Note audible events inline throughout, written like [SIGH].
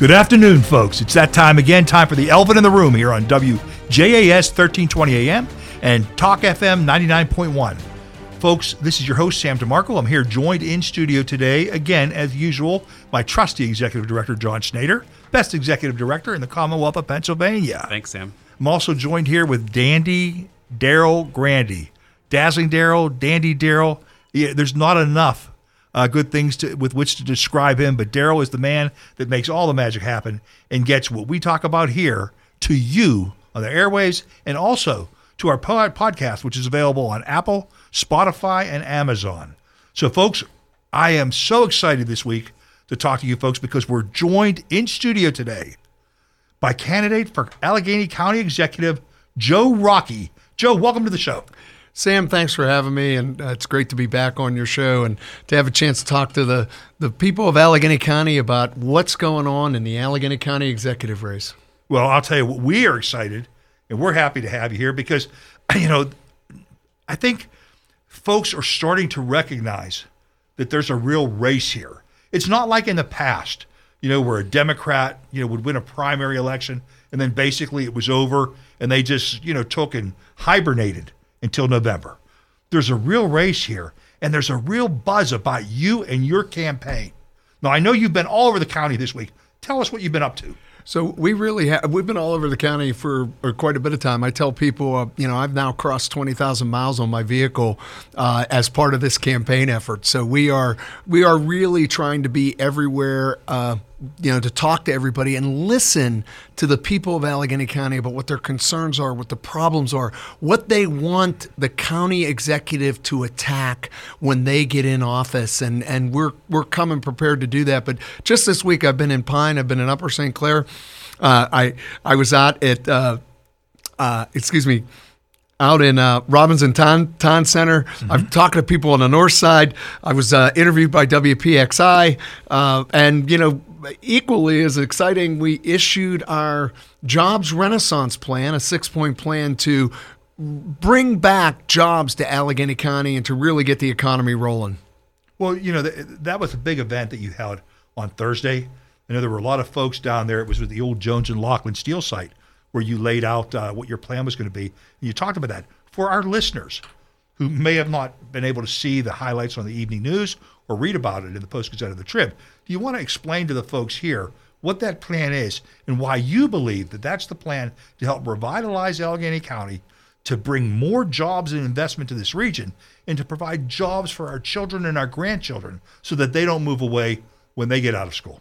Good afternoon, folks. It's that time again, time for the Elephant in the Room here on WJAS 1320 AM and Talk FM 99.1. Folks, this is your host, Sam DeMarco. I'm here joined in studio today, again, as usual, my trusty Executive Director, John Schneider, best Executive Director in the Commonwealth of Pennsylvania. Thanks, Sam. I'm also joined here with Dandy Daryl Grandy. Dazzling Daryl, Dandy Daryl. Yeah, there's not enough uh, good things to, with which to describe him, but Daryl is the man that makes all the magic happen and gets what we talk about here to you on the airwaves and also to our podcast, which is available on Apple, Spotify, and Amazon. So, folks, I am so excited this week to talk to you folks because we're joined in studio today by candidate for Allegheny County Executive Joe Rockey. Joe, welcome to the show. Sam, thanks for having me, and uh, it's great to be back on your show and to have a chance to talk to the, the people of Allegheny County about what's going on in the Allegheny County executive race. Well, I'll tell you we are excited and we're happy to have you here because, [CLEARS THROAT] you know, I think folks are starting to recognize that there's a real race here. It's not like in the past, you know, where a Democrat, you know, would win a primary election and then basically it was over and they just, you know, took and hibernated until November. There's a real race here, and there's a real buzz about you and your campaign. Now, I know you've been all over the county this week. Tell us what you've been up to. So we really have. We've been all over the county for, for quite a bit of time. I tell people, uh, you know, I've now crossed twenty thousand miles on my vehicle uh, as part of this campaign effort. So we are we are really trying to be everywhere. Uh, you know, to talk to everybody and listen to the people of Allegheny County about what their concerns are, what the problems are, what they want the county executive to attack when they get in office, and and we're we're coming prepared to do that. But just this week, I've been in Pine, I've been in Upper St. Clair. Uh, I I was out at uh, uh, excuse me out in uh, Robinson Town, Town Center. Mm-hmm. I'm talking to people on the north side. I was uh, interviewed by WPXI, uh, and you know, equally as exciting, we issued our jobs renaissance plan, a six-point plan to bring back jobs to Allegheny County and to really get the economy rolling. Well, you know, that was a big event that you held on Thursday. I know there were a lot of folks down there. It was with the old Jones and Laughlin steel site where you laid out uh, what your plan was going to be. And you talked about that. For our listeners who may have not been able to see the highlights on the evening news or read about it in the Post Gazette of the Trib, do you want to explain to the folks here what that plan is and why you believe that that's the plan to help revitalize Allegheny County, to bring more jobs and investment to this region, and to provide jobs for our children and our grandchildren so that they don't move away when they get out of school?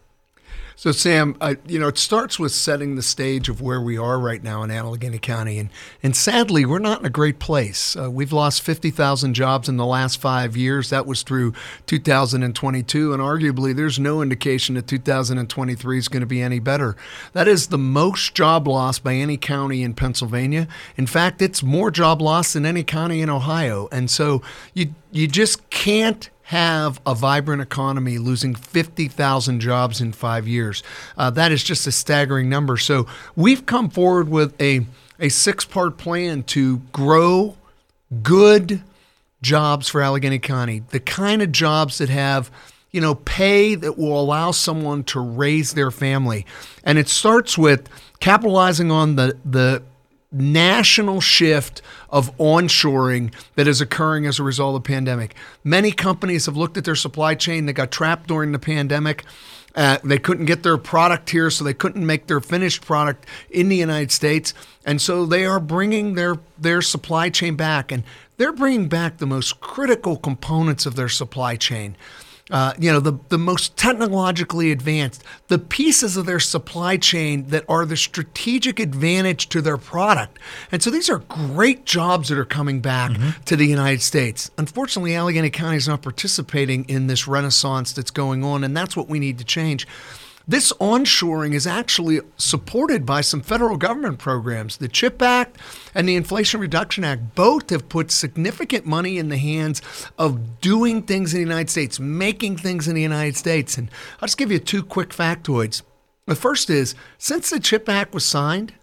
So, Sam, uh, you know, it starts with setting the stage of where we are right now in Allegheny County. And, and sadly, we're not in a great place. Uh, we've lost 50,000 jobs in the last five years. That was through 2022. And arguably, there's no indication that 2023 is going to be any better. That is the most job loss by any county in Pennsylvania. In fact, it's more job loss than any county in Ohio. And so you, you just can't have a vibrant economy losing 50,000 jobs in five years. Uh, that is just a staggering number. So we've come forward with a, a six part plan to grow good jobs for Allegheny County, the kind of jobs that have you know, pay that will allow someone to raise their family. And it starts with capitalizing on the, the national shift of onshoring that is occurring as a result of the pandemic. Many companies have looked at their supply chain. They got trapped during the pandemic. Uh, they couldn't get their product here, so they couldn't make their finished product in the United States, and so they are bringing their their supply chain back, and they're bringing back the most critical components of their supply chain uh, you know, the, the most technologically advanced, the pieces of their supply chain that are the strategic advantage to their product. And so these are great jobs that are coming back mm-hmm. to the United States. Unfortunately, Allegheny County is not participating in this renaissance that's going on, and that's what we need to change. This onshoring is actually supported by some federal government programs. The CHIP Act and the Inflation Reduction Act both have put significant money in the hands of doing things in the United States, making things in the United States. And I'll just give you two quick factoids. The first is since the CHIP Act was signed,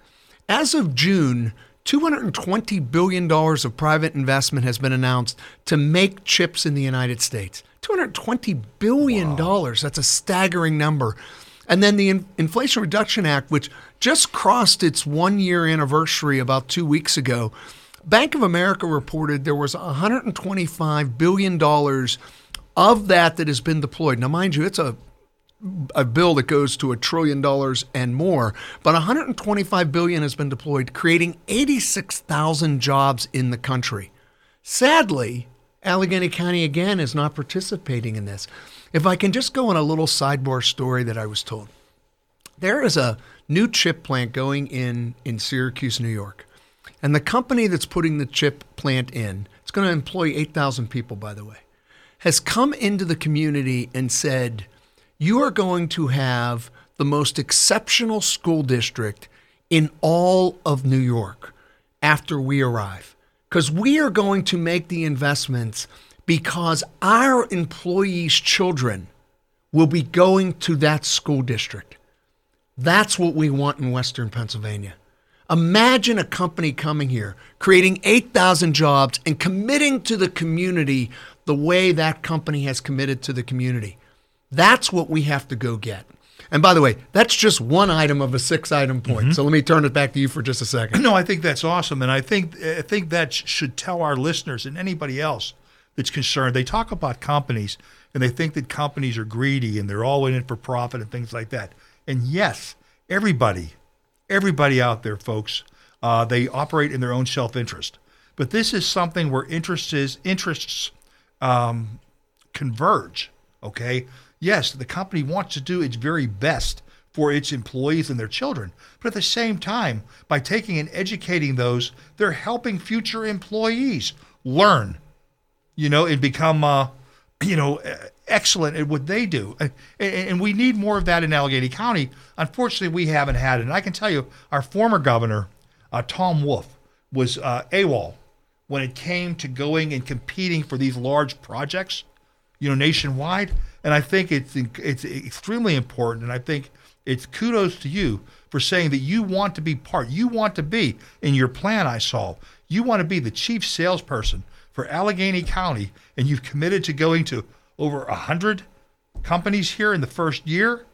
as of June, $220 billion of private investment has been announced to make chips in the United States. $220 billion. Wow. That's a staggering number. And then the In- Inflation Reduction Act, which just crossed its one year anniversary about two weeks ago, Bank of America reported there was $125 billion of that that has been deployed. Now, mind you, it's a a bill that goes to a trillion dollars and more, but 125 billion has been deployed, creating 86,000 jobs in the country. Sadly, Allegheny County again is not participating in this. If I can just go on a little sidebar story that I was told. There is a new chip plant going in in Syracuse, New York. And the company that's putting the chip plant in, it's going to employ 8,000 people by the way, has come into the community and said, you are going to have the most exceptional school district in all of New York after we arrive. Because we are going to make the investments because our employees' children will be going to that school district. That's what we want in Western Pennsylvania. Imagine a company coming here, creating 8,000 jobs, and committing to the community the way that company has committed to the community. That's what we have to go get. And by the way, that's just one item of a six item point. Mm-hmm. So let me turn it back to you for just a second. [CLEARS THROAT] No, I think that's awesome. And I think I think that should tell our listeners and anybody else that's concerned. They talk about companies and they think that companies are greedy and they're all in it for profit and things like that. And yes, everybody, everybody out there, folks, uh, they operate in their own self interest. But this is something where interests is, interests um, converge. Okay, yes, the company wants to do its very best for its employees and their children. But at the same time, by taking and educating those, they're helping future employees learn, you know, and become, uh, you know, excellent at what they do. And and, we need more of that in Allegheny County. Unfortunately, we haven't had it. And I can tell you, our former governor, uh, Tom Wolf, was uh, AWOL when it came to going and competing for these large projects, you know, nationwide. And I think it's it's extremely important. And I think it's kudos to you for saying that you want to be part. You want to be in your plan. I saw you want to be the chief salesperson for Allegheny County, and you've committed to going to over a hundred companies here in the first year.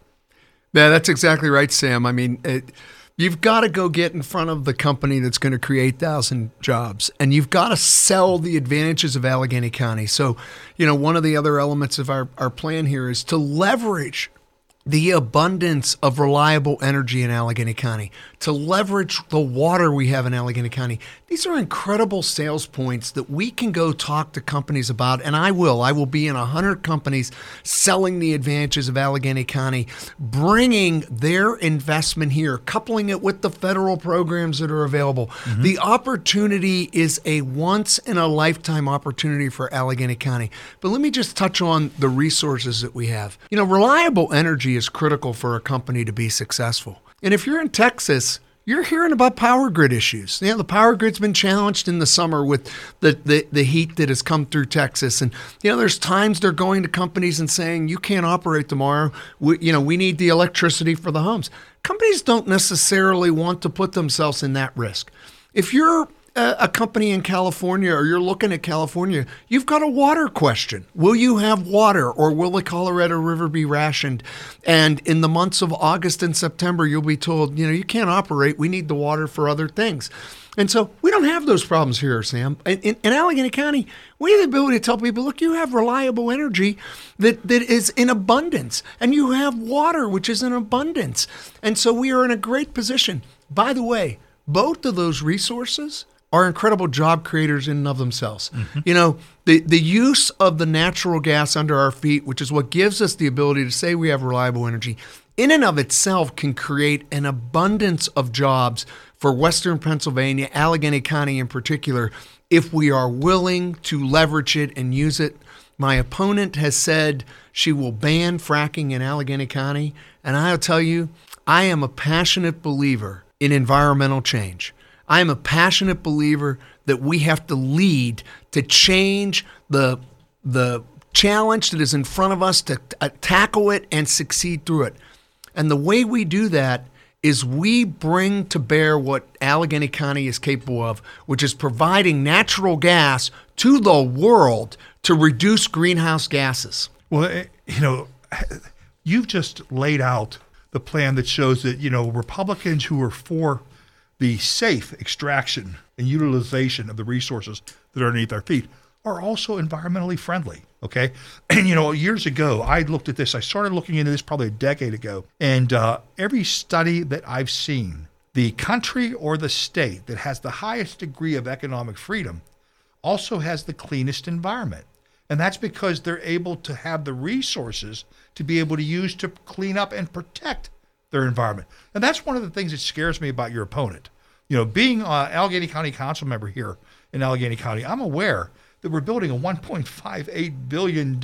Yeah, that's exactly right, Sam. I mean. It, You've got to go get in front of the company that's going to create thousand jobs, and you've got to sell the advantages of Allegheny County. So, you know, one of the other elements of our, our plan here is to leverage the abundance of reliable energy in Allegheny County, to leverage the water we have in Allegheny County. These are incredible sales points that we can go talk to companies about, and I will. I will be in 100 companies selling the advantages of Allegheny County, bringing their investment here, coupling it with the federal programs that are available. Mm-hmm. The opportunity is a once in a lifetime opportunity for Allegheny County. But let me just touch on the resources that we have. You know, reliable energy is critical for a company to be successful. And if you're in Texas, you're hearing about power grid issues. You know, the power grid's been challenged in the summer with the, the, the heat that has come through Texas. And, you know, there's times they're going to companies and saying, you can't operate tomorrow. We, you know, we need the electricity for the homes. Companies don't necessarily want to put themselves in that risk. If you're a company in California or you're looking at California, you've got a water question. Will you have water or will the Colorado River be rationed? And in the months of August and September, you'll be told, you know, you can't operate. We need the water for other things. And so we don't have those problems here, Sam. In, in, in, Allegheny County, we have the ability to tell people, look, you have reliable energy that, that is in abundance, and you have water, which is in abundance. And so we are in a great position. By the way, both of those resources are incredible job creators in and of themselves. Mm-hmm. You know, the, the use of the natural gas under our feet, which is what gives us the ability to say we have reliable energy, in and of itself can create an abundance of jobs for Western Pennsylvania, Allegheny County in particular, if we are willing to leverage it and use it. My opponent has said she will ban fracking in Allegheny County. And I'll tell you, I am a passionate believer in environmental change. I am a passionate believer that we have to lead to change the the challenge that is in front of us to uh, tackle it and succeed through it. And the way we do that is we bring to bear what Allegheny County is capable of, which is providing natural gas to the world to reduce greenhouse gases. Well, eh, you know, you've just laid out the plan that shows that, you know, Republicans who are for the safe extraction and utilization of the resources that are underneath our feet are also environmentally friendly. Okay. [CLEARS THROAT] And, you know, years ago, I looked at this. I started looking into this probably a decade ago. And uh, every study that I've seen, the country or the state that has the highest degree of economic freedom also has the cleanest environment. And that's because they're able to have the resources to be able to use to clean up and protect their environment. And that's one of the things that scares me about your opponent. You know, being an Allegheny County Council member here in Allegheny County, I'm aware that we're building a $1.58 billion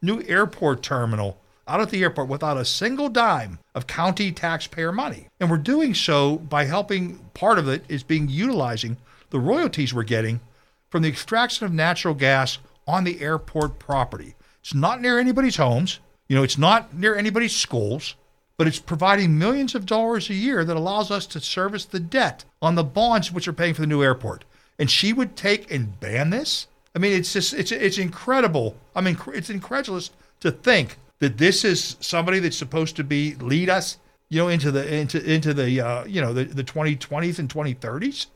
new airport terminal out at the airport without a single dime of county taxpayer money. And we're doing so by helping part of it is being utilizing the royalties we're getting from the extraction of natural gas on the airport property. It's not near anybody's homes, you know, it's not near anybody's schools, but it's providing millions of dollars a year that allows us to service the debt on the bonds which are paying for the new airport. And she would take and ban this? I mean, it's just it's it's incredible. I mean, it's incredulous to think that this is somebody that's supposed to be lead us, you know, into the into into the uh, you know the the 2020s and 2030s.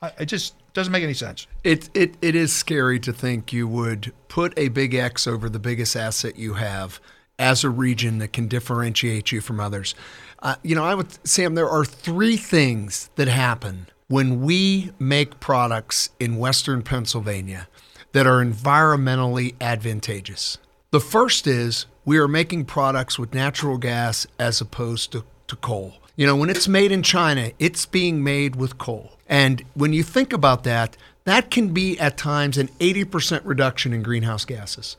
I, it just doesn't make any sense. It it it is scary to think you would put a big X over the biggest asset you have as a region that can differentiate you from others. Uh, you know, I would Sam, there are three things that happen when we make products in Western Pennsylvania that are environmentally advantageous. The first is we are making products with natural gas as opposed to, to coal. You know, when it's made in China, it's being made with coal. And when you think about that, that can be at times an 80% reduction in greenhouse gases.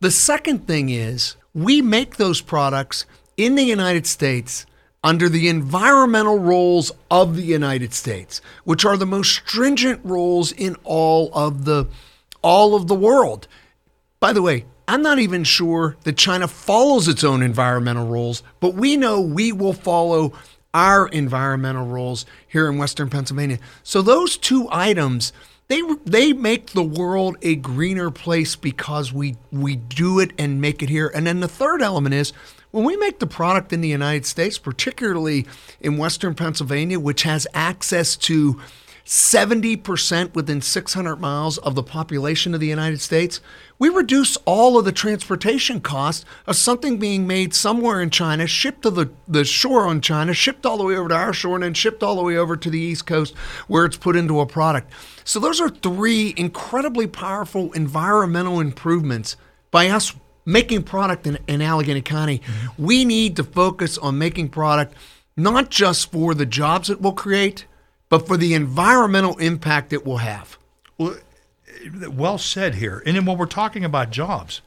The second thing is we make those products in the United States under the environmental rules of the United States, which are the most stringent rules in all of the all of the world. By the way, I'm not even sure that China follows its own environmental rules, but we know we will follow our environmental rules here in Western Pennsylvania. So those two items, they they make the world a greener place because we we do it and make it here. And then the third element is when we make the product in the United States, particularly in Western Pennsylvania, which has access to 70% within 600 miles of the population of the United States, we reduce all of the transportation costs of something being made somewhere in China, shipped to the, the shore on China, shipped all the way over to our shore, and then shipped all the way over to the East Coast where it's put into a product. So, those are three incredibly powerful environmental improvements by us making product in, in Allegheny County. Mm-hmm. We need to focus on making product not just for the jobs it will create but for the environmental impact it will have. Well, well said here. And then when we're talking about jobs,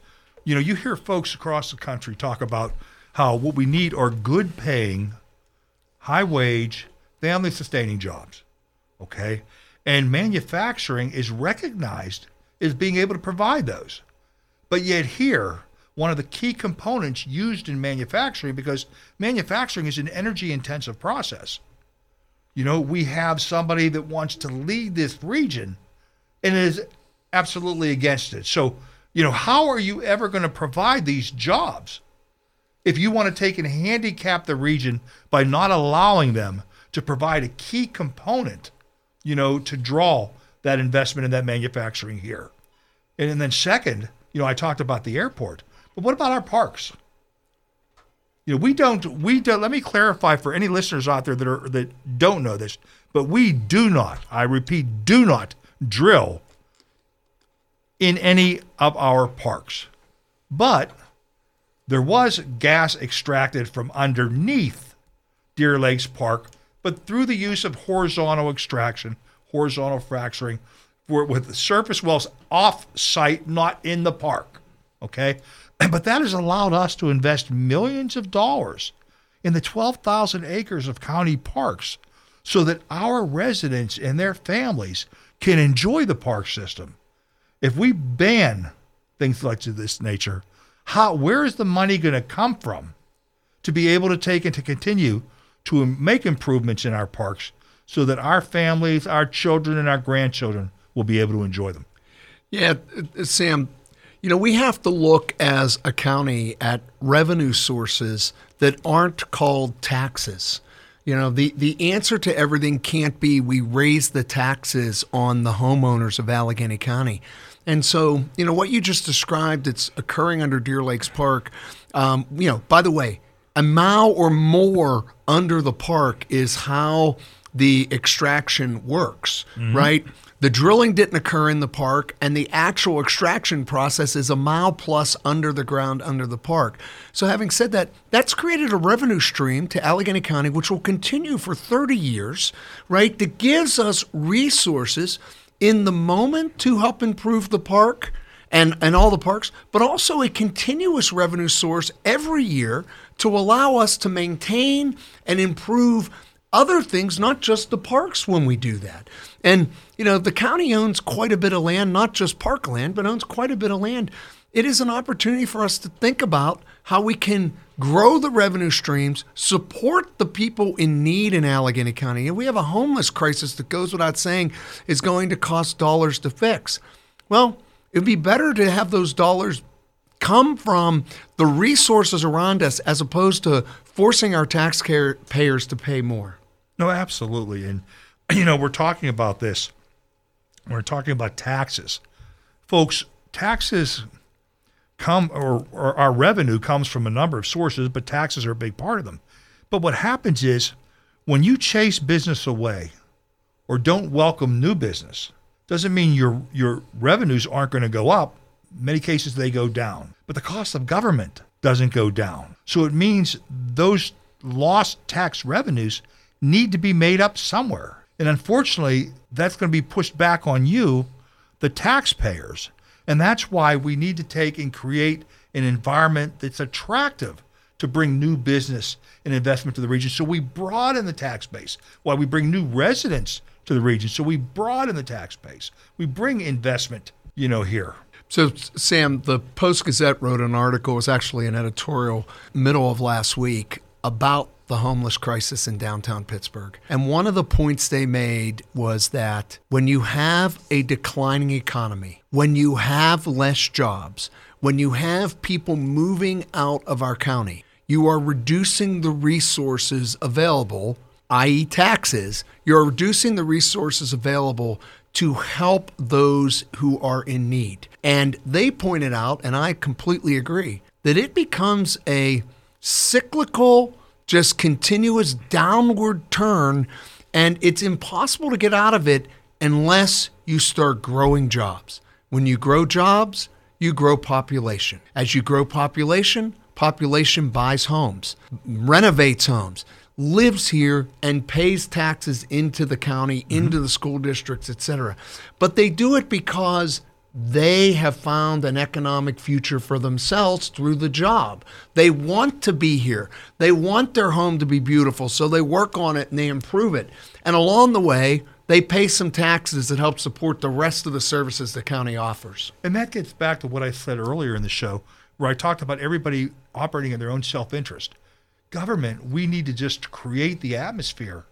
you know, you hear folks across the country talk about how what we need are good paying, high wage, family sustaining jobs. Okay? And manufacturing is recognized as being able to provide those. But yet, here, one of the key components used in manufacturing, because manufacturing is an energy intensive process, you know, we have somebody that wants to lead this region and is absolutely against it. So, you know, how are you ever going to provide these jobs if you want to take and handicap the region by not allowing them to provide a key component, you know, to draw that investment in that manufacturing here? And, and then, second, you know, I talked about the airport, but what about our parks? You know, we don't we don't let me clarify for any listeners out there that are that don't know this, but we do not, I repeat, do not drill in any of our parks. But there was gas extracted from underneath Deer Lakes Park, but through the use of horizontal extraction, horizontal fracturing, for, with the surface wells off site, not in the park. Okay? [CLEARS THROAT] But that has allowed us to invest millions of dollars in the 12,000 acres of county parks so that our residents and their families can enjoy the park system. If we ban things like this nature, how where is the money going to come from to be able to take and to continue to make improvements in our parks so that our families, our children, and our grandchildren will be able to enjoy them? Yeah, Sam, You know, we have to look as a county at revenue sources that aren't called taxes. You know, the, the answer to everything can't be we raise the taxes on the homeowners of Allegheny County. And so, you know, what you just described, it's occurring under Deer Lakes Park. Um, you know, by the way, a mile or more under the park is how the extraction works, mm-hmm. right? The drilling didn't occur in the park, and the actual extraction process is a mile plus under the ground under the park. So, having said that, that's created a revenue stream to Allegheny County, which will continue for 30 years, right? That gives us resources in the moment to help improve the park and, and all the parks, but also a continuous revenue source every year to allow us to maintain and improve other things, not just the parks when we do that. And, you know, the county owns quite a bit of land, not just parkland, but owns quite a bit of land. It is an opportunity for us to think about how we can grow the revenue streams, support the people in need in Allegheny County. And we have a homeless crisis that goes without saying is going to cost dollars to fix. Well, it'd be better to have those dollars come from the resources around us as opposed to forcing our taxpayers to pay more. No, absolutely. And, [CLEARS THROAT] you know, we're talking about this. We're talking about taxes. Folks, taxes come, or, or our revenue comes from a number of sources, but taxes are a big part of them. But what happens is when you chase business away or don't welcome new business, doesn't mean your, your revenues aren't going to go up. In many cases, they go down. But the cost of government doesn't go down. So it means those lost tax revenues need to be made up somewhere. And unfortunately, that's going to be pushed back on you, the taxpayers. And that's why we need to take and create an environment that's attractive to bring new business and investment to the region. So we broaden the tax base while we bring new residents to the region. So we broaden the tax base. We bring investment, you know, here. So, Sam, the Post Gazette wrote an article, it was actually an editorial middle of last week about the homeless crisis in downtown Pittsburgh. And one of the points they made was that when you have a declining economy, when you have less jobs, when you have people moving out of our county, you are reducing the resources available, i.e., taxes. You're reducing the resources available to help those who are in need. And they pointed out, and I completely agree, that it becomes a cyclical, just continuous downward turn, and it's impossible to get out of it unless you start growing jobs. When you grow jobs, you grow population. As you grow population, population buys homes, renovates homes, lives here and pays taxes into the county, mm-hmm. into the school districts, etc. But they do it because they have found an economic future for themselves through the job. They want to be here. They want their home to be beautiful, so they work on it and they improve it. And along the way, they pay some taxes that help support the rest of the services the county offers. And that gets back to what I said earlier in the show, where I talked about everybody operating in their own self interest. Government, we need to just create the atmosphere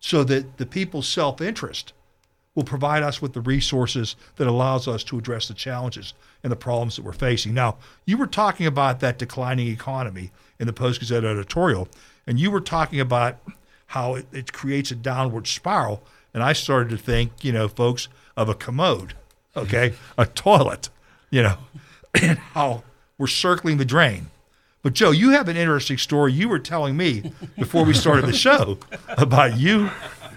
so that the people's self interest will provide us with the resources that allows us to address the challenges and the problems that we're facing. Now, you were talking about that declining economy in the Post Gazette editorial, and you were talking about how it, it creates a downward spiral. And I started to think, you know, folks, of a commode, okay, [LAUGHS] a toilet, you know, and how we're circling the drain. But Joe, you have an interesting story you were telling me before we started the show [LAUGHS] about you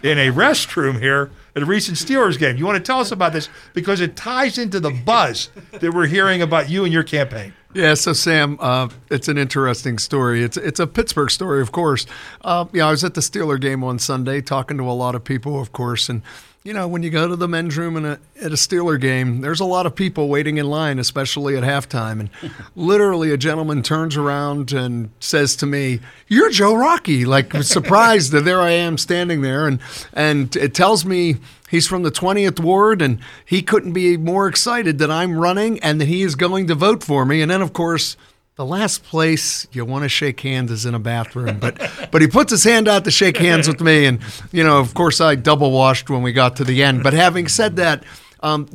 in a restroom here at a recent Steelers game. You want to tell us about this because it ties into the buzz that we're hearing about you and your campaign. Yeah, so Sam, uh, it's an interesting story. It's it's a Pittsburgh story, of course. Uh, yeah, I was at the Steeler game on Sunday, talking to a lot of people, of course, and you know, when you go to the men's room in a, at a Steeler game, there's a lot of people waiting in line, especially at halftime. And [LAUGHS] literally, a gentleman turns around and says to me, "You're Joe Rockey!" Like surprised that there I am standing there, and and it tells me he's from the 20th ward, and he couldn't be more excited that I'm running and that he is going to vote for me. And then, of course the last place you want to shake hands is in a bathroom. But [LAUGHS] but he puts his hand out to shake hands with me, and you know, of course, I double washed when we got to the end. But having said that, um,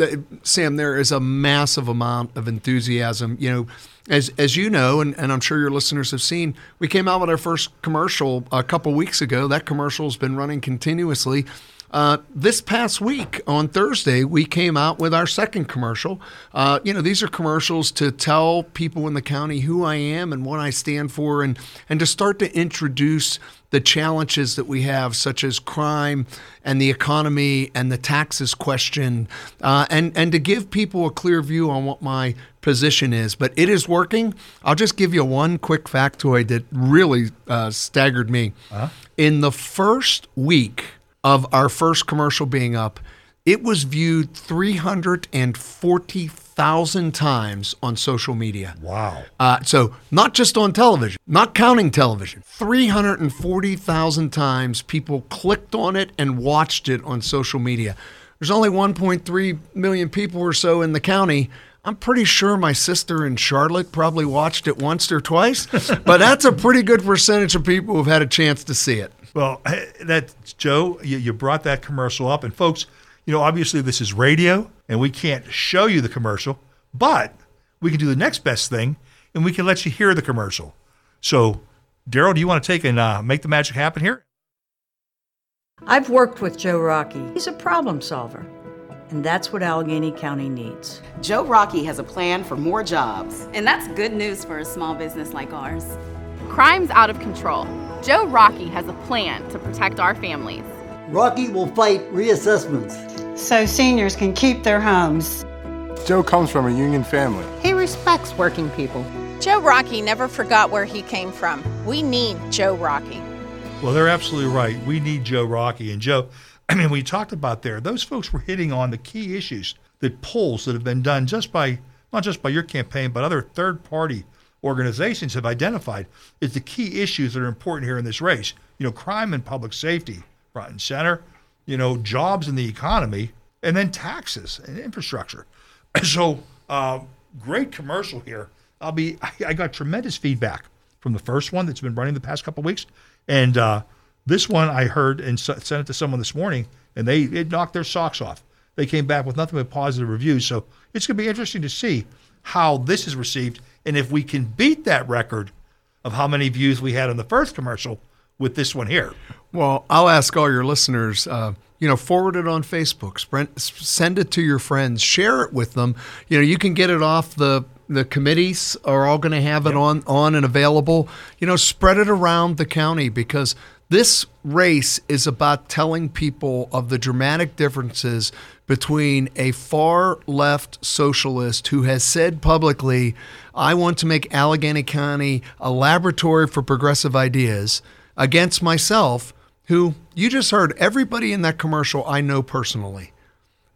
Sam, there is a massive amount of enthusiasm. You know, as as you know, and, and I'm sure your listeners have seen, we came out with our first commercial a couple weeks ago. That commercial has been running continuously. Uh, this past week on Thursday, we came out with our second commercial. Uh, you know, these are commercials to tell people in the county who I am and what I stand for, and and to start to introduce the challenges that we have, such as crime and the economy and the taxes question, uh, and and to give people a clear view on what my position is. But it is working. I'll just give you one quick factoid that really uh, staggered me. Uh-huh. In the first week of our first commercial being up, it was viewed 340,000 times on social media. Wow. Uh, so, not just on television, not counting television, 340,000 times people clicked on it and watched it on social media. There's only 1.3 million people or so in the county. I'm pretty sure my sister in Charlotte probably watched it once or twice, [LAUGHS] but that's a pretty good percentage of people who've had a chance to see it. Well, that Joe, you, you brought that commercial up, and folks, you know, obviously this is radio, and we can't show you the commercial, but we can do the next best thing, and we can let you hear the commercial. So, Daryl, do you want to take and uh, make the magic happen here? I've worked with Joe Rockey. He's a problem solver, and that's what Allegheny County needs. Joe Rockey has a plan for more jobs, and that's good news for a small business like ours. Crime's out of control. Joe Rockey has a plan to protect our families. Rockey will fight reassessments so seniors can keep their homes. Joe comes from a union family. He respects working people. Joe Rockey never forgot where he came from. We need Joe Rockey. Well, they're absolutely right. We need Joe Rockey. And Joe, [CLEARS THROAT] I mean, we talked about there, those folks were hitting on the key issues the polls that have been done just by, not just by your campaign, but other third party organizations have identified is the key issues that are important here in this race. You know, crime and public safety, front and center, you know, jobs in the economy, and then taxes and infrastructure. [CLEARS THROAT] So, uh, great commercial here. I'll be, I, I, got tremendous feedback from the first one that's been running the past couple weeks. And uh, this one I heard and sent it to someone this morning, and they it knocked their socks off. They came back with nothing but positive reviews. So, it's going to be interesting to see how this is received and if we can beat that record of how many views we had on the first commercial with this one here. Well, I'll ask all your listeners, uh, you know, forward it on Facebook, send it to your friends, share it with them. You know, you can get it off the the committees are all going to have it yep. on on and available. You know, spread it around the county because this race is about telling people of the dramatic differences between a far left socialist who has said publicly, I want to make Allegheny County a laboratory for progressive ideas, against myself, who you just heard everybody in that commercial I know personally.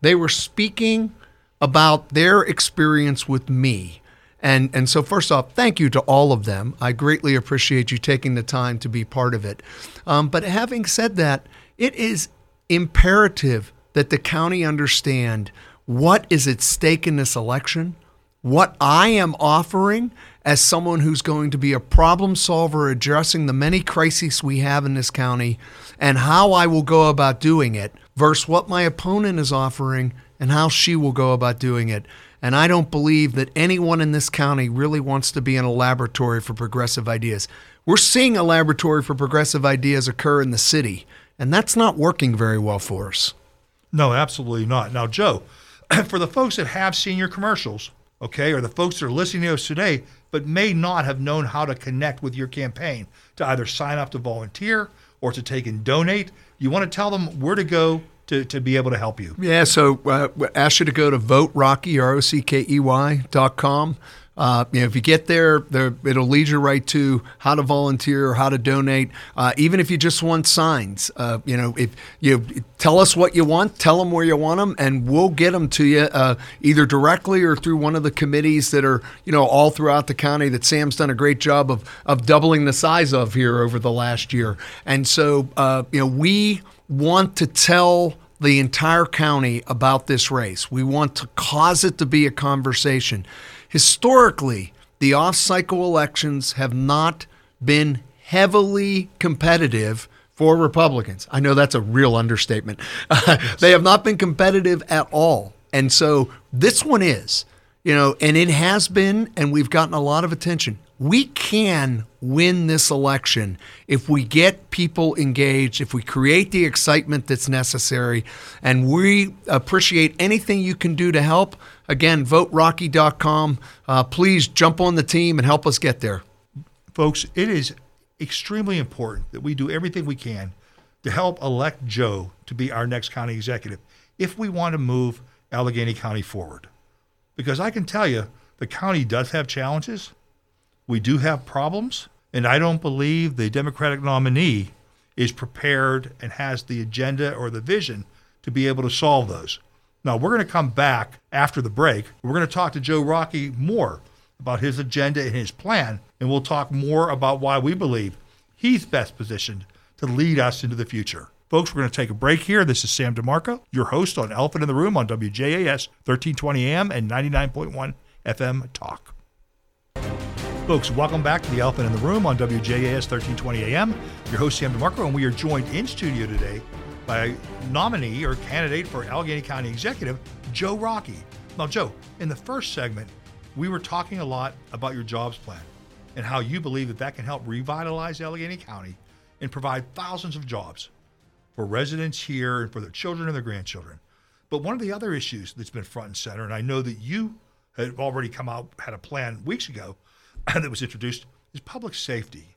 They were speaking about their experience with me. And, and so, first off, thank you to all of them. I greatly appreciate you taking the time to be part of it. Um, but having said that, it is imperative that the county understand what is at stake in this election, what I am offering as someone who's going to be a problem solver addressing the many crises we have in this county, and how I will go about doing it, versus what my opponent is offering and how she will go about doing it. And I don't believe that anyone in this county really wants to be in a laboratory for progressive ideas. We're seeing a laboratory for progressive ideas occur in the city, and that's not working very well for us. No, absolutely not. Now, Joe, [CLEARS THROAT] for the folks that have seen your commercials, okay, or the folks that are listening to us today, but may not have known how to connect with your campaign to either sign up to volunteer or to take and donate, you want to tell them where to go to, to be able to help you. Yeah, so uh, ask you to go to voterockey, R-O-C-K-E-Y dot com. Uh, you know, if you get there, there, it'll lead you right to how to volunteer or how to donate. Uh, even if you just want signs, uh, you know, if you tell us what you want, tell them where you want them, and we'll get them to you uh, either directly or through one of the committees that are, you know, all throughout the county that Sam's done a great job of of doubling the size of here over the last year. And so, uh, you know, we want to tell the entire county about this race. We want to cause it to be a conversation. Historically, the off cycle elections have not been heavily competitive for Republicans. I know that's a real understatement. [LAUGHS] they have not been competitive at all. And so this one is, you know, and it has been, and we've gotten a lot of attention. We can win this election if we get people engaged, if we create the excitement that's necessary, and we appreciate anything you can do to help. Again, voterockey.com. Uh, please jump on the team and help us get there. Folks, it is extremely important that we do everything we can to help elect Joe to be our next county executive if we want to move Allegheny County forward. Because I can tell you, the county does have challenges. We do have problems. And I don't believe the Democratic nominee is prepared and has the agenda or the vision to be able to solve those. Now, we're going to come back after the break. We're going to talk to Joe Rockey more about his agenda and his plan, and we'll talk more about why we believe he's best positioned to lead us into the future. Folks, we're going to take a break here. This is Sam DeMarco, your host on Elephant in the Room on WJAS 1320 AM and 99.1 FM Talk. Folks, welcome back to the Elephant in the Room on WJAS 1320 AM. Your host, Sam DeMarco, and we are joined in studio today by nominee or candidate for Allegheny County Executive, Joe Rockey. Now, Joe, in the first segment, we were talking a lot about your jobs plan and how you believe that that can help revitalize Allegheny County and provide thousands of jobs for residents here and for their children and their grandchildren. But one of the other issues that's been front and center, and I know that you had already come out, had a plan weeks ago [CLEARS THROAT] that was introduced, is public safety.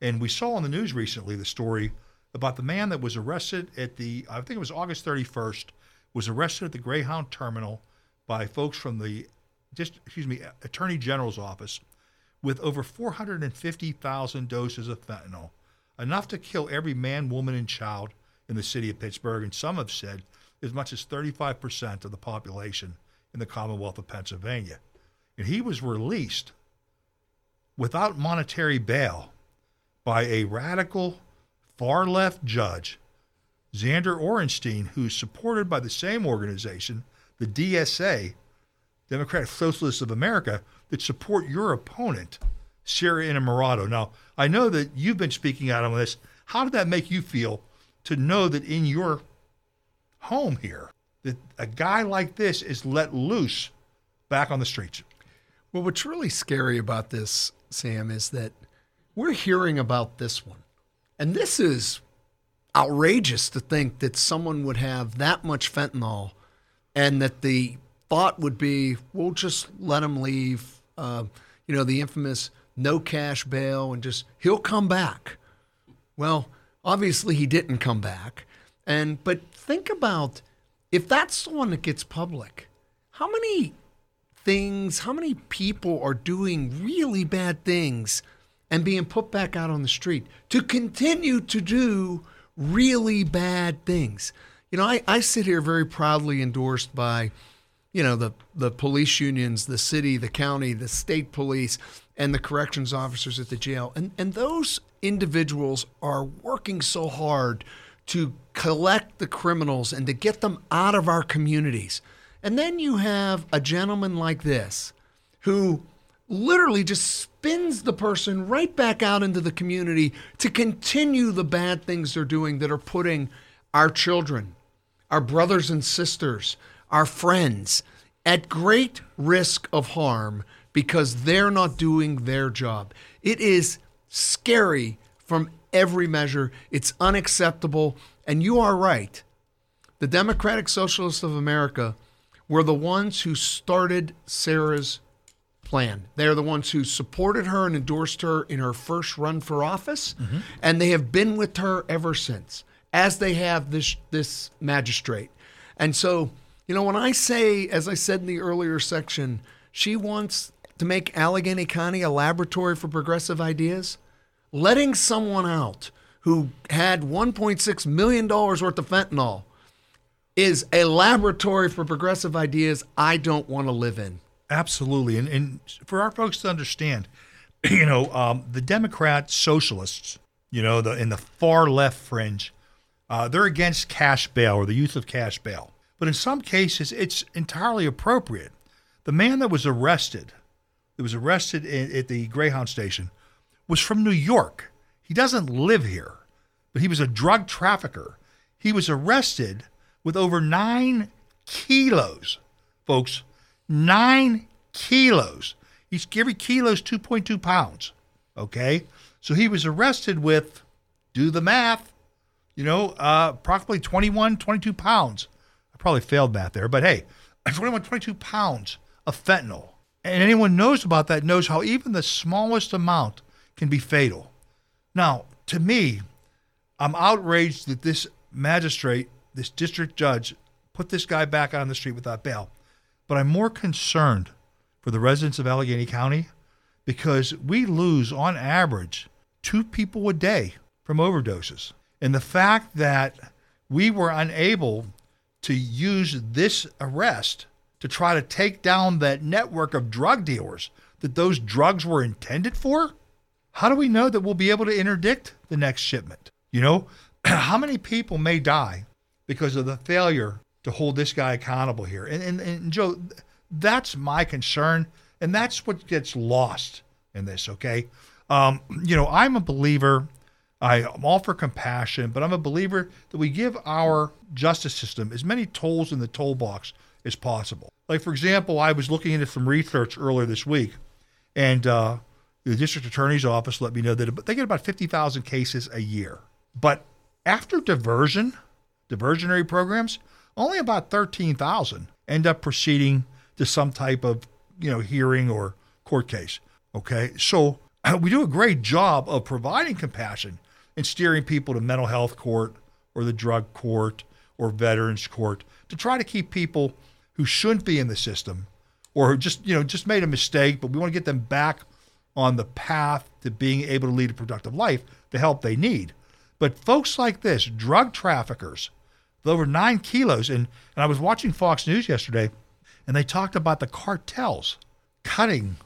And we saw on the news recently the story about the man that was arrested at the, I think it was August 31st, was arrested at the Greyhound terminal by folks from the, just excuse me, Attorney General's office with over 450,000 doses of fentanyl, enough to kill every man, woman, and child in the city of Pittsburgh. And some have said as much as 35% of the population in the Commonwealth of Pennsylvania. And he was released without monetary bail by a radical far left judge, Xander Orenstein, who's supported by the same organization, the DSA, Democratic Socialists of America, that support your opponent, Sara Innamorato. Now, I know that you've been speaking out on this. How did that make you feel to know that in your home here, that a guy like this is let loose back on the streets? Well, what's really scary about this, Sam, is that we're hearing about this one. And this is outrageous to think that someone would have that much fentanyl and that the thought would be, we'll just let him leave. Uh, you know, the infamous no cash bail and just, he'll come back. Well, obviously he didn't come back. And, but think about if that's the one that gets public, how many things, how many people are doing really bad things and being put back out on the street to continue to do really bad things. You know, I, I sit here very proudly endorsed by, you know, the, the police unions, the city, the county, the state police, and the corrections officers at the jail. And, and those individuals are working so hard to collect the criminals and to get them out of our communities. And then you have a gentleman like this who literally just spins the person right back out into the community to continue the bad things they're doing that are putting our children, our brothers and sisters, our friends at great risk of harm because they're not doing their job. It is scary from every measure. It's unacceptable. And you are right. The Democratic Socialists of America were the ones who started Sara's plan. They are the ones who supported her and endorsed her in her first run for office, mm-hmm. and they have been with her ever since, as they have this this magistrate. And so, you know, when I say, as I said in the earlier section, she wants to make Allegheny County a laboratory for progressive ideas, letting someone out who had 1.6 million dollars worth of fentanyl is a laboratory for progressive ideas I don't want to live in. Absolutely. And, and for our folks to understand, [CLEARS THROAT] you know, um, the Democrat socialists, you know, the in the far left fringe, uh, they're against cash bail or the use of cash bail. But in some cases, it's entirely appropriate. The man that was arrested, that was arrested in, at the Greyhound station, was from New York. He doesn't live here, but he was a drug trafficker. He was arrested with over nine kilos folks, nine kilos. Each every kilo is 2.2 pounds. Okay, so he was arrested with, do the math, you know, uh, approximately 21, 22 pounds. I probably failed math there, but hey, [LAUGHS] 21, 22 pounds of fentanyl. And anyone knows about that knows how even the smallest amount can be fatal. Now, to me, I'm outraged that this magistrate, this district judge, put this guy back on the street without bail. But I'm more concerned for the residents of Allegheny County because we lose, on average, two people a day from overdoses. And the fact that we were unable to use this arrest to try to take down that network of drug dealers that those drugs were intended for, how do we know that we'll be able to interdict the next shipment? You know, [CLEARS THROAT] how many people may die because of the failure to hold this guy accountable here? And, and, and Joe, that's my concern. And that's what gets lost in this, okay? Um, you know, I'm a believer, I'm all for compassion, but I'm a believer that we give our justice system as many tolls in the toll box as possible. Like, for example, I was looking into some research earlier this week, and uh, the district attorney's office let me know that they get about 50,000 cases a year. But after diversion, diversionary programs, only about 13,000 end up proceeding to some type of, you know, hearing or court case. Okay. So [CLEARS THROAT] we do a great job of providing compassion and steering people to mental health court or the drug court or veterans court to try to keep people who shouldn't be in the system or just, you know, just made a mistake, but we want to get them back on the path to being able to lead a productive life, the help they need. But folks like this, drug traffickers, over nine kilos, and, and I was watching Fox News yesterday, and they talked about the cartels cutting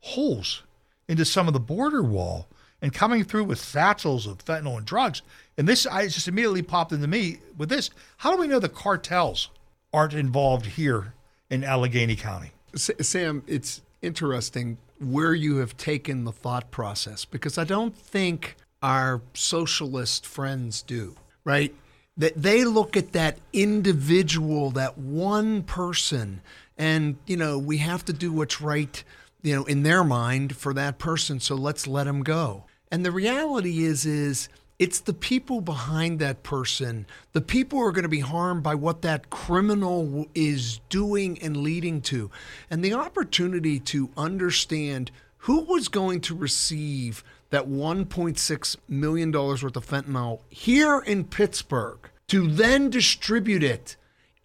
holes into some of the border wall and coming through with satchels of fentanyl and drugs. And this, I just immediately popped into me with this. How do we know the cartels aren't involved here in Allegheny County? Sam, it's interesting where you have taken the thought process because I don't think our socialist friends do, right? That they look at that individual, that one person, and, you know, we have to do what's right, you know, in their mind for that person, so let's let them go. And the reality is, is, it's the people behind that person, the people who are going to be harmed by what that criminal is doing and leading to. And the opportunity to understand who was going to receive that $1.6 million worth of fentanyl here in Pittsburgh to then distribute it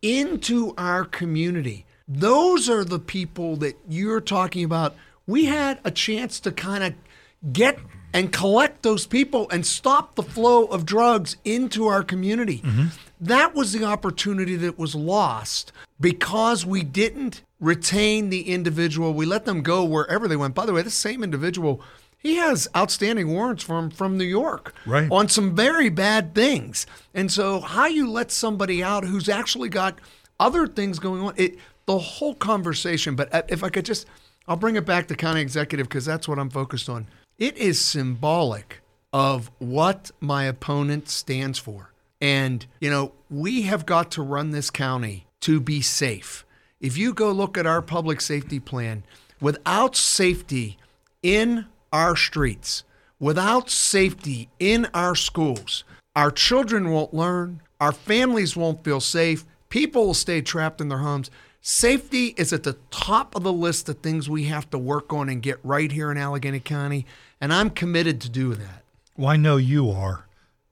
into our community. Those are the people that you're talking about. We had a chance to kind of get and collect those people and stop the flow of drugs into our community. Mm-hmm. That was the opportunity that was lost because we didn't retain the individual. We let them go wherever they went. By the way, the same individual, he has outstanding warrants from from New York right. on some very bad things. And so how you let somebody out who's actually got other things going on, it the whole conversation, but uh, if I could just I'll bring it back to county executive because that's what I'm focused on. It is symbolic of what my opponent stands for. And, you know, we have got to run this county to be safe. If you go look at our public safety plan, without safety in our streets, without safety in our schools, our children won't learn, our families won't feel safe, people will stay trapped in their homes. Safety is at the top of the list of things we have to work on and get right here in Allegheny County and I'm committed to do that. Well, I know you are,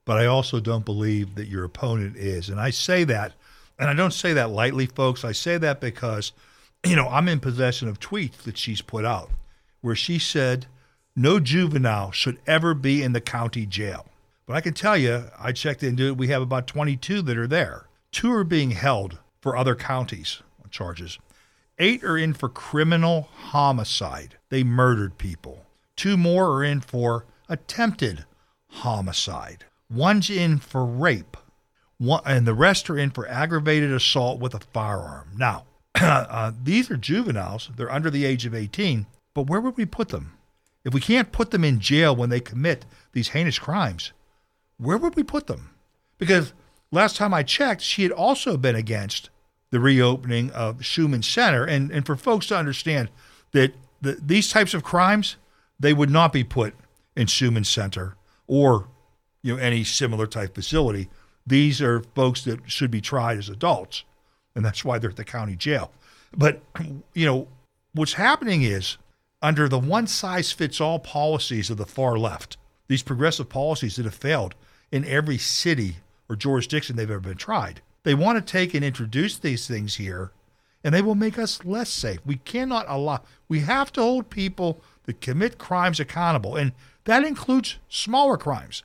but I also don't believe that your opponent is. And I say that, and I don't say that lightly, folks. I say that because, you know, I'm in possession of tweets that she's put out where she said, no juvenile should ever be in the county jail. But I can tell you, I checked into it, we have about 22 that are there. Two are being held for other counties charges. Eight are in for criminal homicide. They murdered people. Two more are in for attempted homicide. One's in for rape. One, and the rest are in for aggravated assault with a firearm. Now, [CLEARS THROAT] uh, these are juveniles. They're under the age of 18. But where would we put them? If we can't put them in jail when they commit these heinous crimes, where would we put them? Because last time I checked, she had also been against the reopening of Shuman Center. And, and for folks to understand that the, these types of crimes, they would not be put in Shuman Center or you know any similar type facility. These are folks that should be tried as adults, and that's why they're at the county jail. But you know what's happening is under the one size fits all policies of the far left, these progressive policies that have failed in every city or jurisdiction they've ever been tried. They want to take and introduce these things here, and they will make us less safe. We cannot allow, we have to hold people that commit crimes accountable, and that includes smaller crimes.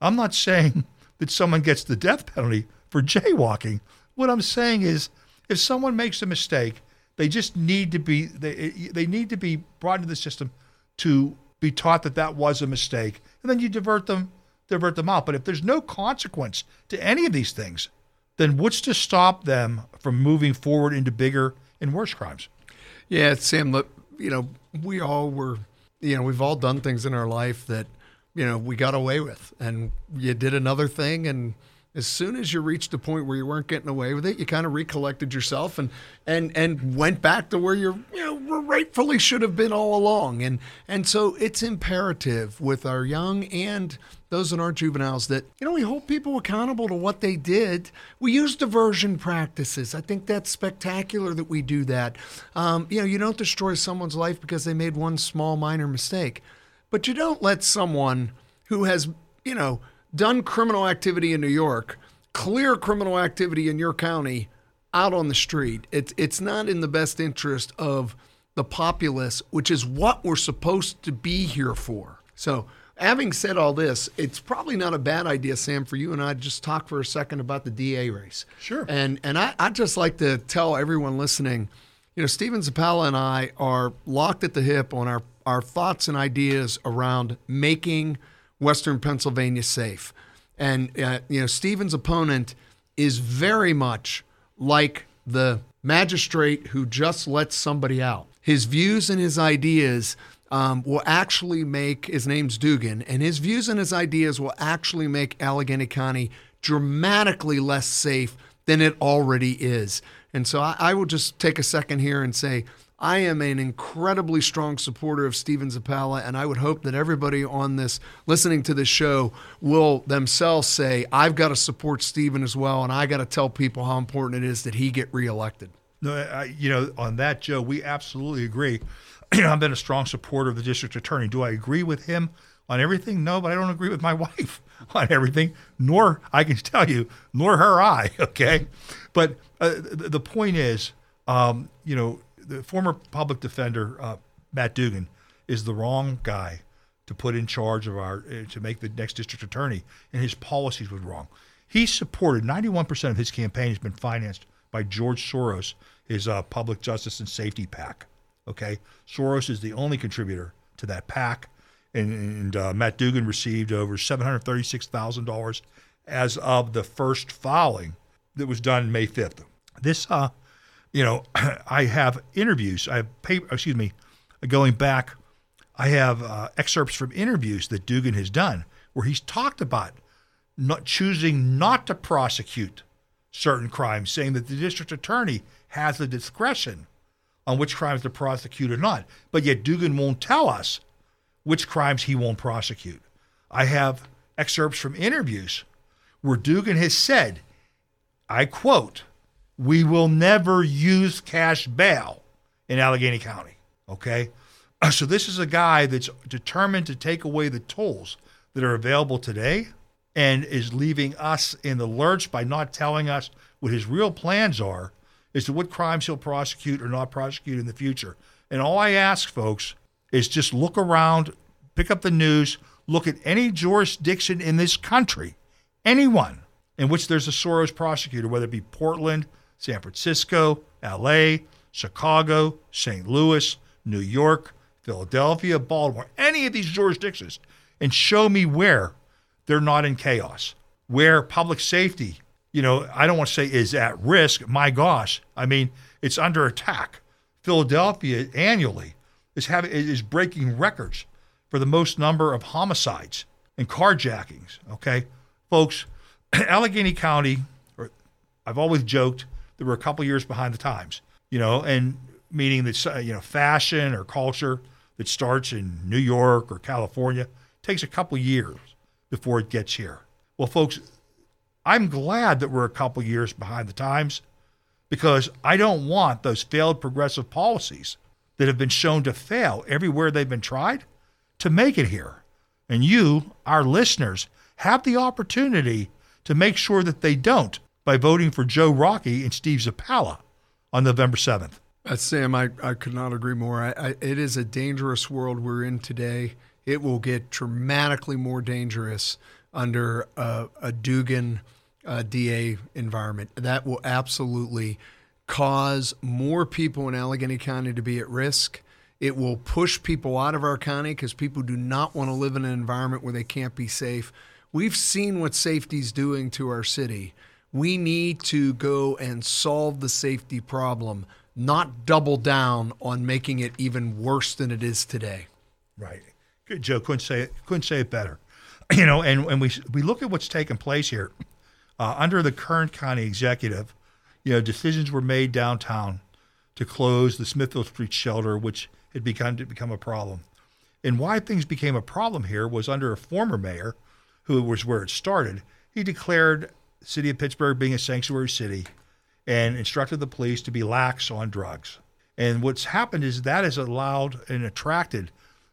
I'm not saying [LAUGHS] that someone gets the death penalty for jaywalking. What I'm saying is, if someone makes a mistake, they just need to be they they need to be brought into the system to be taught that that was a mistake, and then you divert them divert them out. But if there's no consequence to any of these things, then what's to stop them from moving forward into bigger and worse crimes? Yeah, Sam. Look, you know, we all were, you know, we've all done things in our life that, you know, we got away with, and you did another thing, and as soon as you reached a point where you weren't getting away with it, you kind of recollected yourself and and and went back to where you you know rightfully should have been all along. And and so it's imperative with our young and those that aren't juveniles that you know we hold people accountable to what they did. We use diversion practices. I think that's spectacular that we do that. Um, you know, you don't destroy someone's life because they made one small minor mistake, but you don't let someone who has you know done criminal activity in New York, clear criminal activity in your county out on the street. It's it's not in the best interest of the populace, which is what we're supposed to be here for. So, having said all this, it's probably not a bad idea, Sam, for you and I to just talk for a second about the DA race. Sure. And and I I just like to tell everyone listening, you know, Steven Zappala and I are locked at the hip on our our thoughts and ideas around making Western Pennsylvania safe. And, uh, you know, Steven's opponent is very much like the magistrate who just lets somebody out. His views and his ideas um, will actually make, his name's Dugan, and his views and his ideas will actually make Allegheny County dramatically less safe than it already is. And so I, I will just take a second here and say, I am an incredibly strong supporter of Steven Zappala, and I would hope that everybody on this listening to this show will themselves say, I've got to support Steven as well, and I got to tell people how important it is that he get reelected. No, I, you know, on that, Joe, we absolutely agree. [CLEARS THROAT] I've been a strong supporter of the district attorney. Do I agree with him on everything? No, but I don't agree with my [LAUGHS] wife on everything, nor, I can tell you, nor her I, [LAUGHS] okay? But uh, the, point is, um, you know, the former public defender uh, Matt Dugan is the wrong guy to put in charge of our uh, to make the next district attorney, and his policies were wrong. He supported 91% of his campaign has been financed by George Soros, his uh, public justice and safety PAC. Okay, Soros is the only contributor to that PAC, and, and uh, Matt Dugan received over $736,000 as of the first filing that was done May 5th. This uh, you know, [CLEARS THROAT] I have interviews. I have paper, excuse me, going back. I have uh, excerpts from interviews that Dugan has done where he's talked about not choosing not to prosecute certain crimes, saying that the district attorney has the discretion on which crimes to prosecute or not. But yet Dugan won't tell us which crimes he won't prosecute. I have excerpts from interviews where Dugan has said, I quote, we will never use cash bail in Allegheny County. Okay? [CLEARS THROAT] So this is a guy that's determined to take away the tools that are available today and is leaving us in the lurch by not telling us what his real plans are as to what crimes he'll prosecute or not prosecute in the future. And all I ask, folks, is just look around, pick up the news, look at any jurisdiction in this country, anyone in which there's a Soros prosecutor, whether it be Portland, San Francisco, LA, Chicago, St. Louis, New York, Philadelphia, Baltimore, any of these jurisdictions, and show me where they're not in chaos, where public safety, you know, I don't want to say is at risk. My gosh, I mean, it's under attack. Philadelphia annually is having is breaking records for the most number of homicides and carjackings. Okay, folks, [CLEARS THROAT] Allegheny County, or I've always joked, that we're a couple years behind the times. You know, and meaning that uh, you know fashion or culture that starts in New York or California takes a couple years before it gets here. Well, folks, I'm glad that we're a couple years behind the times because I don't want those failed progressive policies that have been shown to fail everywhere they've been tried to make it here. And you, our listeners, have the opportunity to make sure that they don't by voting for Joe Rockey and Steve Zappala on November 7th. Uh, Sam, I, I could not agree more. I, I, it is a dangerous world we're in today. It will get dramatically more dangerous under a, a Dugan uh, DA environment. That will absolutely cause more people in Allegheny County to be at risk. It will push people out of our county because people do not want to live in an environment where they can't be safe. We've seen what safety's doing to our city. We need to go and solve the safety problem, not double down on making it even worse than it is today. Right. Good, Joe. Couldn't say it. Couldn't say it better. [CLEARS THROAT] You know, and when we we look at what's taken place here uh, under the current County executive, you know, decisions were made downtown to close the Smithfield Street shelter, which had begun to become a problem. And why things became a problem here was under a former mayor, who was where it started. He declared city of Pittsburgh being a sanctuary city and instructed the police to be lax on drugs. And what's happened is that has allowed and attracted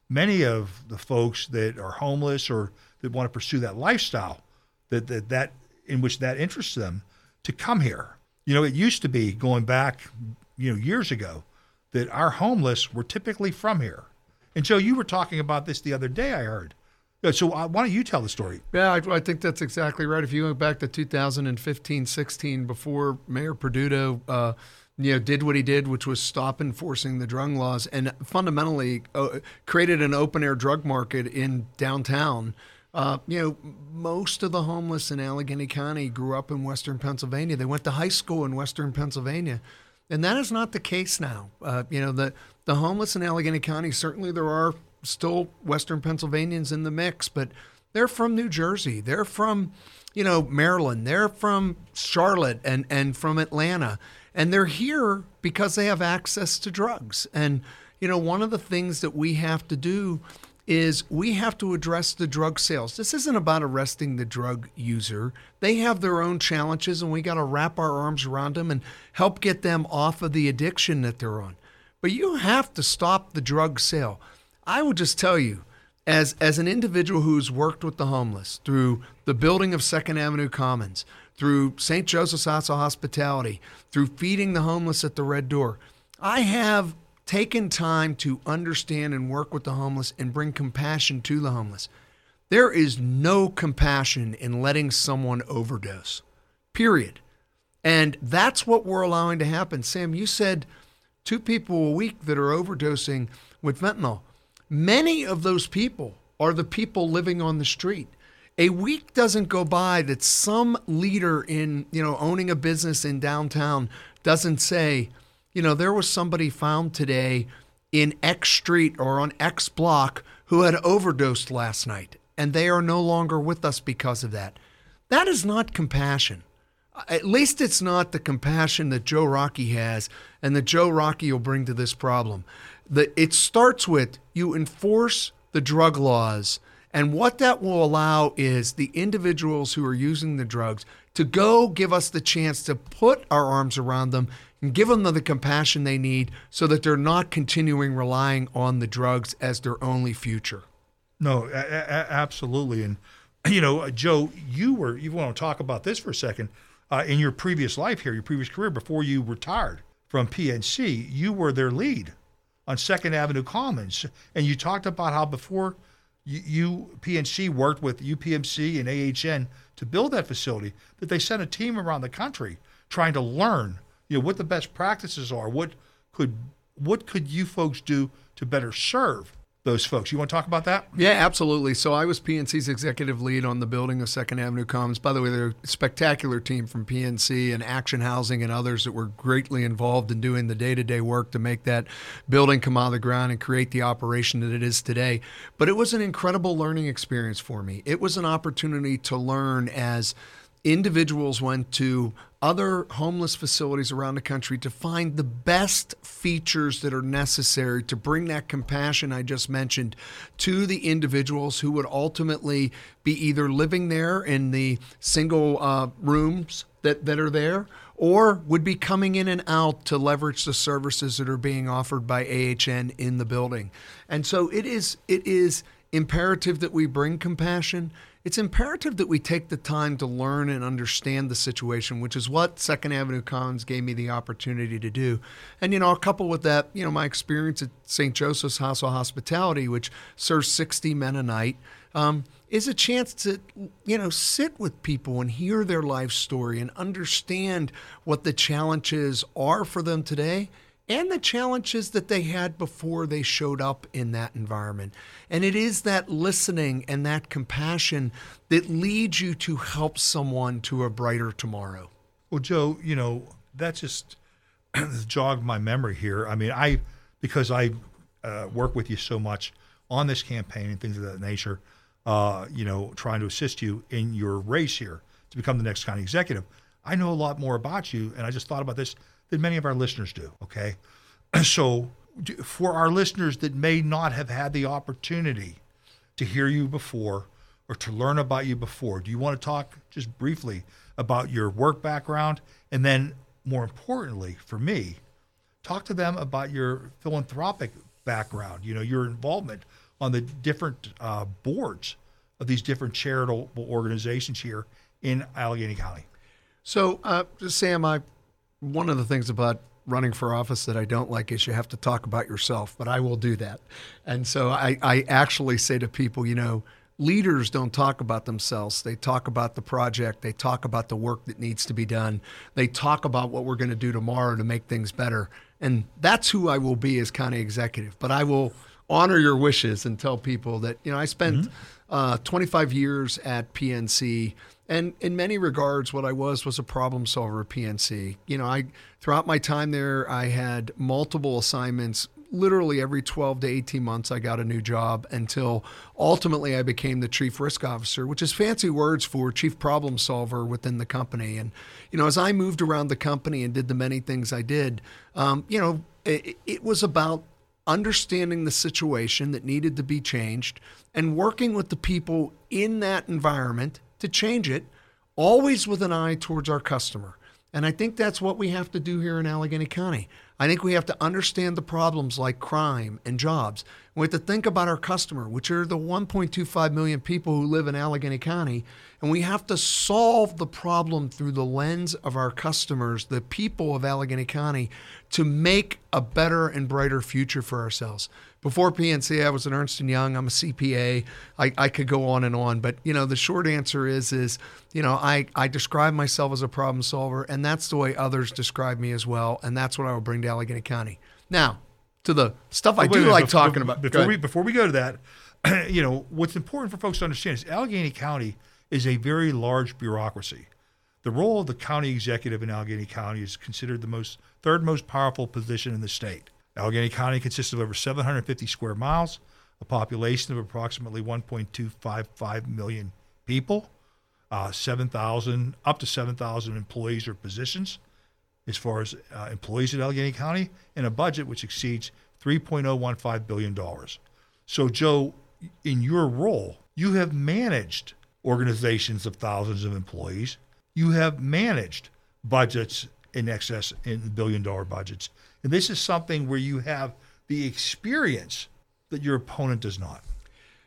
many of the folks that are homeless or that want to pursue that lifestyle that, that, that in which that interests them to come here. You know, it used to be going back, you know, years ago that our homeless were typically from here. And Joe, you were talking about this the other day, I heard. So uh, why don't you tell the story? Yeah, I, I, think that's exactly right. If you went back to 2015, 16, before Mayor Peduto, uh, you know, did what he did, which was stop enforcing the drug laws and fundamentally uh, created an open air drug market in downtown uh, you know, most of the homeless in Allegheny County grew up in Western Pennsylvania. They went to high school in Western Pennsylvania, and that is not the case now. Uh, you know, the the homeless in Allegheny County certainly there are still Western Pennsylvanians in the mix, but they're from New Jersey. They're from, you know, Maryland. They're from Charlotte and and from Atlanta, and they're here because they have access to drugs. And you know, one of the things that we have to do is we have to address the drug sales. This isn't about arresting the drug user. They have their own challenges, and we got to wrap our arms around them and help get them off of the addiction that they're on. But you have to stop the drug sale. I would just tell you, as, as an individual who's worked with the homeless through the building of Second Avenue Commons, through St. Joseph's of Hospitality, through feeding the homeless at the Red Door, I have taken time to understand and work with the homeless and bring compassion to the homeless. There is no compassion in letting someone overdose, period. And that's what we're allowing to happen. Sam, you said two people a week that are overdosing with fentanyl. Many of those people are the people living on the street. A week doesn't go by that some leader in, you know, owning a business in downtown doesn't say, you know, there was somebody found today in X street or on X block who had overdosed last night, and they are no longer with us because of that. That is not compassion. At least it's not the compassion that Joe Rockey has and that Joe Rockey will bring to this problem. The, it starts with you enforce the drug laws, and what that will allow is the individuals who are using the drugs to go give us the chance to put our arms around them and give them the compassion they need so that they're not continuing relying on the drugs as their only future. No, a- a- absolutely. And, [CLEARS THROAT] you know, Joe, you were, you want to talk about this for a second. Uh, in your previous life here, your previous career, before you retired from PNC, you were their lead on Second Avenue Commons. And you talked about how before you, PNC worked with UPMC and AHN to build that facility, that they sent a team around the country trying to learn you know what the best practices are what could what could you folks do to better serve those folks. You want to talk about that? Yeah, absolutely. So I was PNC's executive lead on the building of Second Avenue Commons. By the way, they're a spectacular team from PNC and Action Housing and others that were greatly involved in doing the day-to-day work to make that building come out of the ground and create the operation that it is today. But it was an incredible learning experience for me. It was an opportunity to learn as individuals went to other homeless facilities around the country to find the best features that are necessary to bring that compassion I just mentioned to the individuals who would ultimately be either living there in the single uh, rooms that, that are there or would be coming in and out to leverage the services that are being offered by AHN in the building. And so it is it is imperative that we bring compassion it's imperative that we take the time to learn and understand the situation, which is what Second Avenue Commons gave me the opportunity to do. And, you know, a couple with that, you know, my experience at St. Joseph's House of Hospitality, which serves 60 men a night, um, is a chance to, you know, sit with people and hear their life story and understand what the challenges are for them today and the challenges that they had before they showed up in that environment. And it is that listening and that compassion that leads you to help someone to a brighter tomorrow. Well, Joe, you know, that just [CLEARS THROAT] jogged my memory here. I mean, I, because I uh, work with you so much on this campaign and things of that nature, uh, you know, trying to assist you in your race here to become the next county executive. I know a lot more about you, and I just thought about this than many of our listeners do. Okay. [CLEARS THROAT] So, for our listeners that may not have had the opportunity to hear you before or to learn about you before, do you want to talk just briefly about your work background? And then, more importantly, for me, talk to them about your philanthropic background, you know, your involvement on the different uh, boards of these different charitable organizations here in Allegheny County. So, uh, Sam, I one of the things about running for office that I don't like is you have to talk about yourself, but I will do that. And so I, I actually say to people, you know, leaders don't talk about themselves. They talk about the project, they talk about the work that needs to be done, they talk about what we're going to do tomorrow to make things better. And that's who I will be as county executive. But I will honor your wishes and tell people that, you know, I spent mm-hmm. uh, 25 years at PNC and in many regards, what I was was a problem solver at PNC. You know, I throughout my time there, I had multiple assignments. Literally every 12 to 18 months, I got a new job until ultimately I became the chief risk officer, which is fancy words for chief problem solver within the company. And, you know, as I moved around the company and did the many things I did, um, you know, it, it was about understanding the situation that needed to be changed and working with the people in that environment to change it, always with an eye towards our customer. And I think that's what we have to do here in Allegheny County. I think we have to understand the problems like crime and jobs. We have to think about our customer, which are the 1.25 million people who live in Allegheny County. And we have to solve the problem through the lens of our customers, the people of Allegheny County, to make a better and brighter future for ourselves before PNC, I was an Ernst & Young. I'm a CPA. I, I could go on and on, but you know, the short answer is, is you know, I, I describe myself as a problem solver, and that's the way others describe me as well, and that's what I will bring to Allegheny County. Now, to the stuff I do like before, talking about. Before we before we go to that, [CLEARS THROAT] you know, what's important for folks to understand is Allegheny County is a very large bureaucracy. The role of the county executive in Allegheny County is considered the most third most powerful position in the state. Allegheny County consists of over 750 square miles, a population of approximately 1.255 million people, uh, 7,000 up to 7,000 employees or positions as far as uh, employees at Allegheny County, and a budget which exceeds 3.015 billion dollars. So, Joe, in your role, you have managed organizations of thousands of employees. You have managed budgets in excess in billion dollar budgets. And this is something where you have the experience that your opponent does not.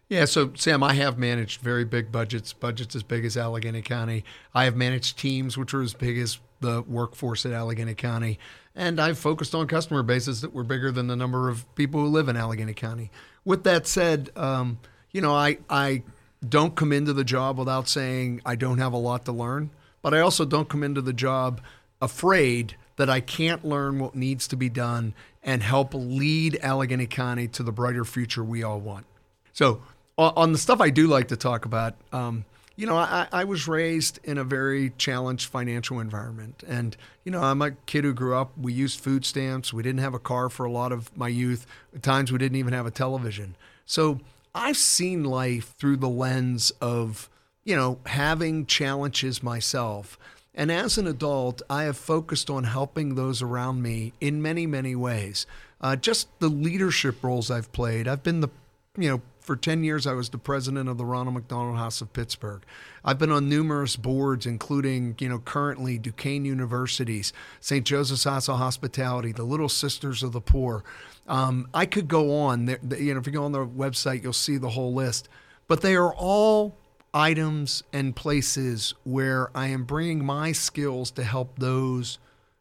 Yeah, so Sam, I have managed very big budgets, budgets as big as Allegheny County. I have managed teams which are as big as the workforce at Allegheny County. And I've focused on customer bases that were bigger than the number of people who live in Allegheny County. With that said, um, you know, I, I don't come into the job without saying I don't have a lot to learn, but I also don't come into the job afraid that I can't learn what needs to be done and help lead Allegheny County to the brighter future we all want. So, on the stuff I do like to talk about, um, you know, I, I, was raised in a very challenged financial environment. And, you know, I'm a kid who grew up, we used food stamps. We didn't have a car for a lot of my youth. At times, we didn't even have a television. So I've seen life through the lens of you know, having challenges myself. And as an adult, I have focused on helping those around me in many, many ways. Uh, just the leadership roles I've played. I've been the, you know, for 10 years, I was the president of the Ronald McDonald House of Pittsburgh. I've been on numerous boards, including, you know, currently Duquesne Universities, St. Joseph's House of Hospitality, the Little Sisters of the Poor. Um, I could go on. You know, if you go on the website, you'll see the whole list. But they are all items and places where I am bringing my skills to help those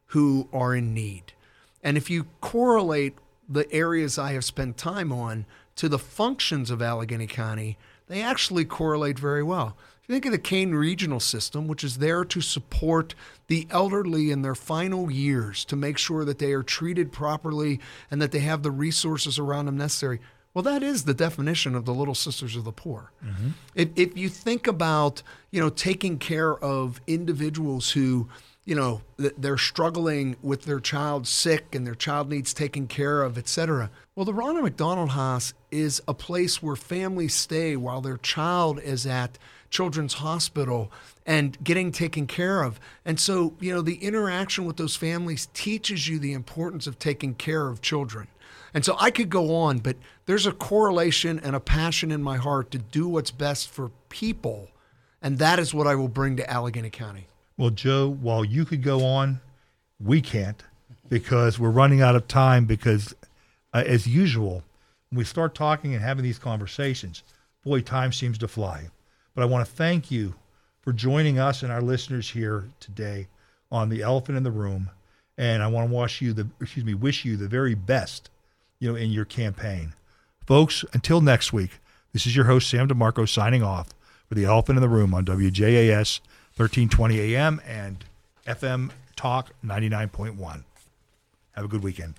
who are in need. And if you correlate the areas I have spent time on to the functions of Allegheny County, they actually correlate very well. If you think of the Kane Regional System, which is there to support the elderly in their final years to make sure that they are treated properly and that they have the resources around them necessary. Well, that is the definition of the Little Sisters of the Poor. Mm-hmm. If, if you think about, you know, taking care of individuals who you know they're struggling with their child sick and their child needs taken care of etc well the ronald mcdonald house is a place where families stay while their child is at children's hospital and getting taken care of and so you know the interaction with those families teaches you the importance of taking care of children and so i could go on but there's a correlation and a passion in my heart to do what's best for people and that is what i will bring to allegheny county well, Joe, while you could go on, we can't because we're running out of time. Because, uh, as usual, when we start talking and having these conversations, boy, time seems to fly. But I want to thank you for joining us and our listeners here today on the Elephant in the Room, and I want to wish you the excuse me, wish you the very best, you know, in your campaign, folks. Until next week, this is your host Sam DeMarco signing off for the Elephant in the Room on WJAS 1320 AM and FM Talk 99.1. Have a good weekend.